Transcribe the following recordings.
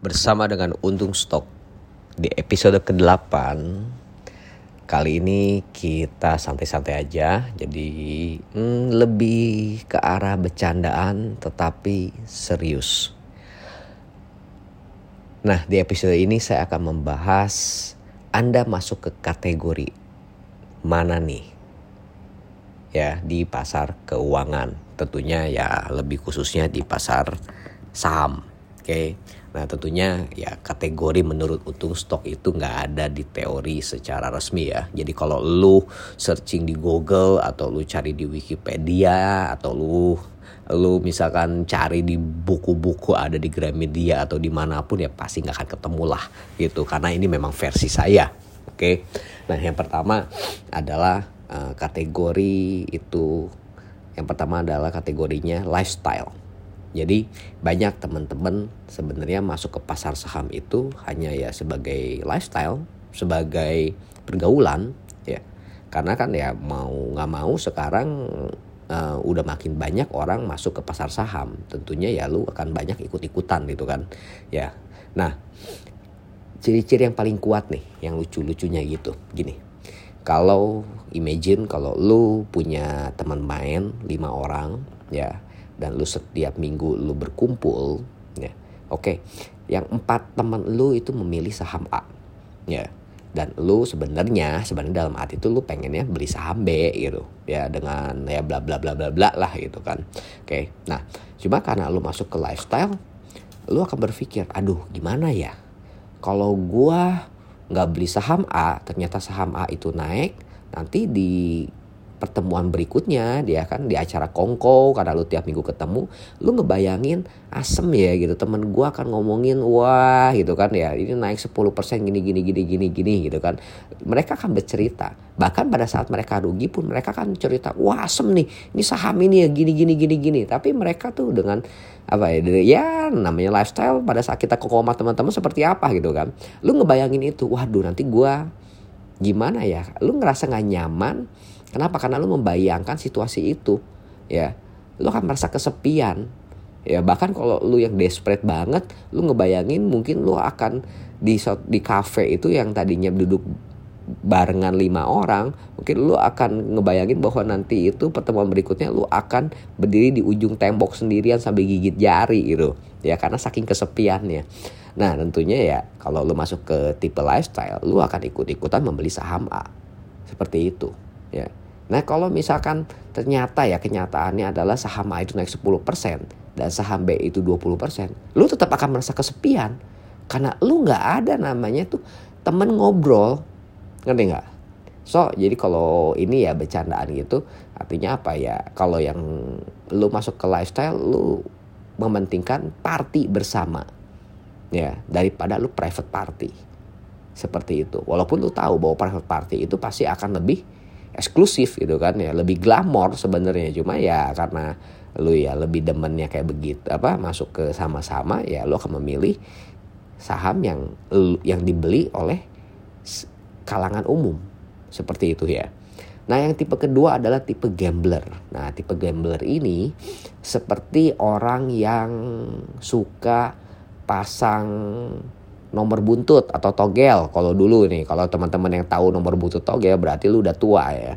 bersama dengan Untung Stok. Di episode ke-8 kali ini kita santai-santai aja. Jadi hmm, lebih ke arah bercandaan tetapi serius. Nah di episode ini saya akan membahas Anda masuk ke kategori mana nih? Ya di pasar keuangan. Tentunya ya lebih khususnya di pasar saham oke? okay? Nah tentunya ya kategori menurut untung stok itu nggak ada di teori secara resmi ya. Jadi kalau lu searching di Google atau lu cari di Wikipedia atau lu lu misalkan cari di buku-buku ada di Gramedia atau di mana pun ya pasti nggak akan ketemu lah gitu karena ini memang versi saya oke okay? nah yang pertama adalah uh, kategori itu yang pertama adalah kategorinya lifestyle jadi banyak teman-teman sebenarnya masuk ke pasar saham itu hanya ya sebagai lifestyle, sebagai pergaulan ya. Karena kan ya mau nggak mau sekarang uh, udah makin banyak orang masuk ke pasar saham. Tentunya ya lu akan banyak ikut-ikutan gitu kan. Ya. Nah, ciri-ciri yang paling kuat nih, yang lucu-lucunya gitu. Gini. Kalau imagine kalau lu punya teman main lima orang ya dan lu setiap minggu lu berkumpul ya oke okay. yang empat teman lu itu memilih saham A ya dan lu sebenarnya sebenarnya dalam hati itu lu pengennya beli saham B gitu ya dengan ya bla bla bla bla bla lah gitu kan oke okay. nah cuma karena lu masuk ke lifestyle lu akan berpikir aduh gimana ya kalau gua nggak beli saham A ternyata saham A itu naik nanti di pertemuan berikutnya dia kan di acara kongko karena lu tiap minggu ketemu lu ngebayangin asem ya gitu temen gua akan ngomongin wah gitu kan ya ini naik 10% gini gini gini gini gini gitu kan. Mereka akan bercerita bahkan pada saat mereka rugi pun mereka kan cerita wah asem nih ini saham ini ya gini gini gini gini. Tapi mereka tuh dengan apa ya ya namanya lifestyle pada saat kita koma teman-teman seperti apa gitu kan. Lu ngebayangin itu waduh nanti gua gimana ya? Lu ngerasa nggak nyaman Kenapa? Karena lu membayangkan situasi itu, ya. Lu akan merasa kesepian. Ya, bahkan kalau lu yang desperate banget, lu ngebayangin mungkin lu akan di di cafe itu yang tadinya duduk barengan lima orang, mungkin lu akan ngebayangin bahwa nanti itu pertemuan berikutnya lu akan berdiri di ujung tembok sendirian sambil gigit jari gitu. Ya, karena saking kesepiannya. Nah, tentunya ya kalau lu masuk ke tipe lifestyle, lu akan ikut-ikutan membeli saham A. Seperti itu, ya. Nah kalau misalkan ternyata ya kenyataannya adalah saham A itu naik 10% dan saham B itu 20%, lu tetap akan merasa kesepian. Karena lu nggak ada namanya tuh temen ngobrol. Ngerti nggak? So jadi kalau ini ya bercandaan gitu artinya apa ya kalau yang lu masuk ke lifestyle lu mementingkan party bersama ya daripada lu private party seperti itu walaupun lu tahu bahwa private party itu pasti akan lebih eksklusif gitu kan ya lebih glamor sebenarnya cuma ya karena lu ya lebih demennya kayak begitu apa masuk ke sama-sama ya lu akan memilih saham yang yang dibeli oleh kalangan umum seperti itu ya. Nah, yang tipe kedua adalah tipe gambler. Nah, tipe gambler ini seperti orang yang suka pasang nomor buntut atau togel. Kalau dulu nih kalau teman-teman yang tahu nomor buntut togel berarti lu udah tua ya.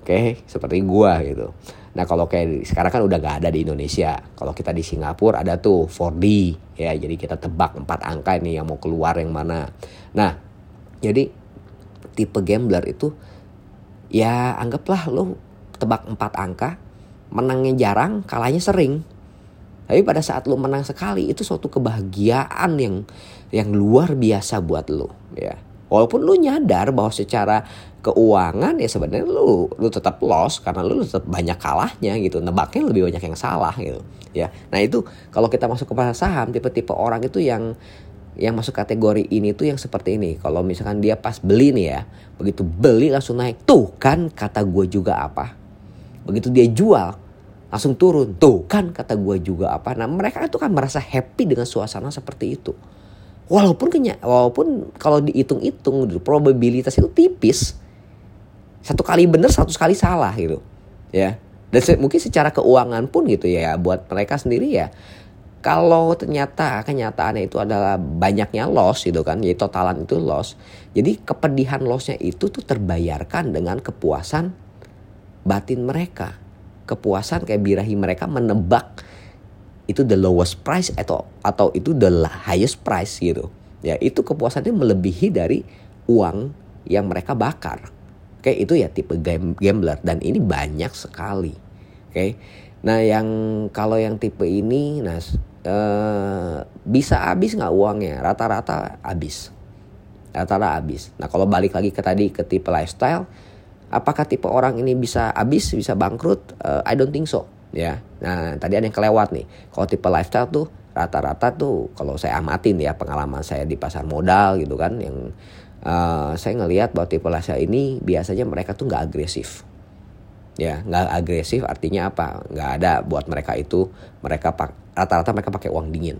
Oke seperti gua gitu. Nah kalau kayak sekarang kan udah gak ada di Indonesia. Kalau kita di Singapura ada tuh 4D ya. Jadi kita tebak empat angka ini yang mau keluar yang mana. Nah jadi tipe gambler itu ya anggaplah lu tebak empat angka menangnya jarang kalahnya sering tapi pada saat lu menang sekali itu suatu kebahagiaan yang yang luar biasa buat lu ya. Walaupun lu nyadar bahwa secara keuangan ya sebenarnya lu lu tetap loss karena lu tetap banyak kalahnya gitu. Nebaknya lebih banyak yang salah gitu. Ya. Nah, itu kalau kita masuk ke pasar saham tipe-tipe orang itu yang yang masuk kategori ini tuh yang seperti ini. Kalau misalkan dia pas beli nih ya, begitu beli langsung naik. Tuh kan kata gue juga apa. Begitu dia jual, langsung turun. Tuh kan kata gue juga apa. Nah mereka itu kan merasa happy dengan suasana seperti itu. Walaupun kenya, walaupun kalau dihitung-hitung probabilitas itu tipis. Satu kali benar, satu kali salah gitu. Ya. Dan se mungkin secara keuangan pun gitu ya buat mereka sendiri ya kalau ternyata kenyataannya itu adalah banyaknya loss gitu kan, jadi totalan itu loss. Jadi kepedihan lossnya itu tuh terbayarkan dengan kepuasan batin mereka. Kepuasan kayak birahi mereka menebak itu the lowest price atau atau itu the highest price gitu. Ya, itu kepuasannya melebihi dari uang yang mereka bakar. Oke, itu ya tipe gambler dan ini banyak sekali. Oke. Nah, yang kalau yang tipe ini nah uh, bisa habis nggak uangnya? Rata-rata habis. Rata-rata habis. Nah, kalau balik lagi ke tadi ke tipe lifestyle, apakah tipe orang ini bisa habis, bisa bangkrut? Uh, I don't think so, ya. Nah, tadi ada yang kelewat nih. Kalau tipe lifestyle tuh rata-rata tuh kalau saya amatin ya pengalaman saya di pasar modal gitu kan yang uh, saya ngelihat bahwa tipe lifestyle ini biasanya mereka tuh nggak agresif ya nggak agresif artinya apa nggak ada buat mereka itu mereka rata-rata mereka pakai uang dingin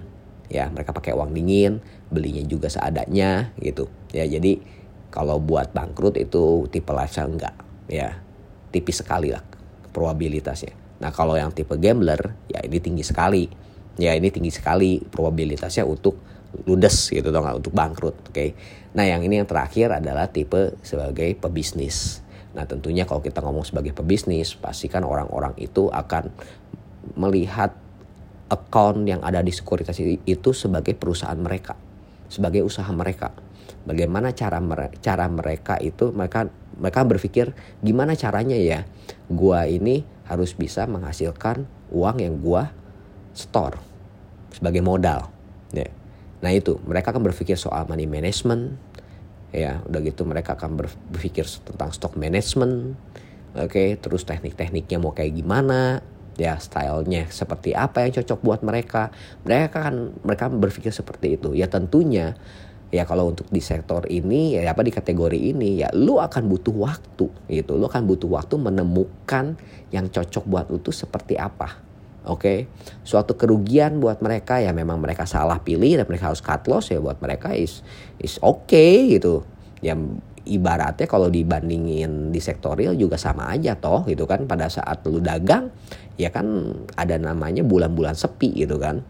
ya mereka pakai uang dingin belinya juga seadanya gitu ya jadi kalau buat bangkrut itu tipe lifestyle enggak ya tipis sekali lah probabilitasnya nah kalau yang tipe gambler ya ini tinggi sekali ya ini tinggi sekali probabilitasnya untuk ludes gitu dong untuk bangkrut oke okay? nah yang ini yang terakhir adalah tipe sebagai pebisnis Nah tentunya kalau kita ngomong sebagai pebisnis, pastikan orang-orang itu akan melihat account yang ada di sekuritas itu sebagai perusahaan mereka, sebagai usaha mereka. Bagaimana cara mere cara mereka itu mereka mereka berpikir gimana caranya ya? Gua ini harus bisa menghasilkan uang yang gua store sebagai modal. Ya. Nah itu. Mereka akan berpikir soal money management, ya. Udah gitu mereka akan berpikir tentang stock management oke. Okay, terus teknik-tekniknya mau kayak gimana ya stylenya seperti apa yang cocok buat mereka. Mereka kan mereka berpikir seperti itu. Ya tentunya ya kalau untuk di sektor ini ya apa di kategori ini ya lu akan butuh waktu gitu. Lu akan butuh waktu menemukan yang cocok buat lu tuh seperti apa oke? Okay? suatu kerugian buat mereka ya memang mereka salah pilih dan mereka harus cut loss ya buat mereka is is oke okay, gitu. Ya ibaratnya kalau dibandingin di sektorial juga sama aja toh gitu kan. Pada saat lu dagang ya kan ada namanya bulan-bulan sepi gitu kan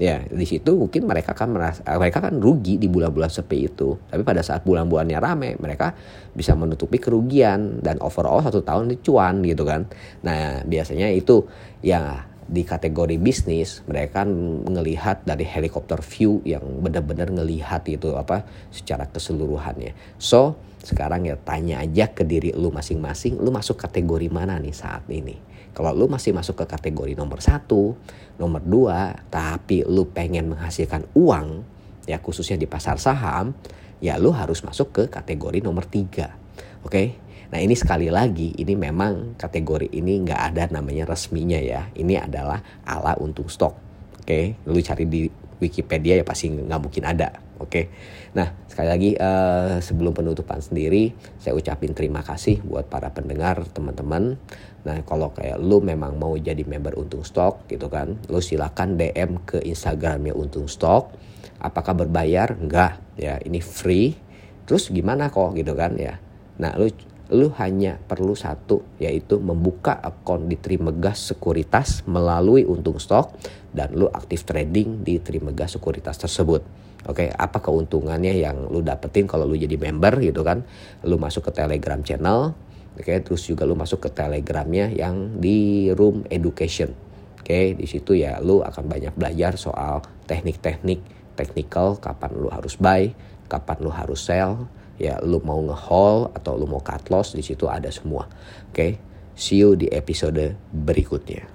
ya di situ mungkin mereka kan merasa mereka kan rugi di bulan-bulan sepi itu tapi pada saat bulan-bulannya rame mereka bisa menutupi kerugian dan overall satu tahun itu cuan gitu kan nah biasanya itu ya di kategori bisnis mereka melihat dari helikopter view yang benar-benar ngelihat itu apa secara keseluruhannya. So sekarang ya tanya aja ke diri lu masing-masing, lu masuk kategori mana nih saat ini? Kalau lu masih masuk ke kategori nomor satu, nomor dua, tapi lu pengen menghasilkan uang, ya khususnya di pasar saham, ya lu harus masuk ke kategori nomor tiga. Oke, okay? Nah ini sekali lagi ini memang kategori ini nggak ada namanya resminya ya. Ini adalah ala untung stok. Oke, okay? lu cari di Wikipedia ya pasti nggak mungkin ada. Oke, nah sekali lagi uh, sebelum penutupan sendiri, saya ucapin terima kasih buat para pendengar teman-teman. Nah kalau kayak lu memang mau jadi member Untung Stok gitu kan, lu silakan DM ke Instagramnya Untung Stok. Apakah berbayar? Enggak, ya ini free. Terus gimana kok gitu kan ya? Nah lu lu hanya perlu satu yaitu membuka akun di Trimegas Sekuritas melalui untung stok dan lu aktif trading di Trimegas Sekuritas tersebut. Oke, apa keuntungannya yang lu dapetin kalau lu jadi member gitu kan? Lu masuk ke Telegram channel, oke, terus juga lu masuk ke Telegramnya yang di Room Education. Oke, di situ ya lu akan banyak belajar soal teknik-teknik technical kapan lu harus buy, kapan lu harus sell, ya lu mau nge-haul atau lu mau cut loss di situ ada semua. Oke. Okay? See you di episode berikutnya.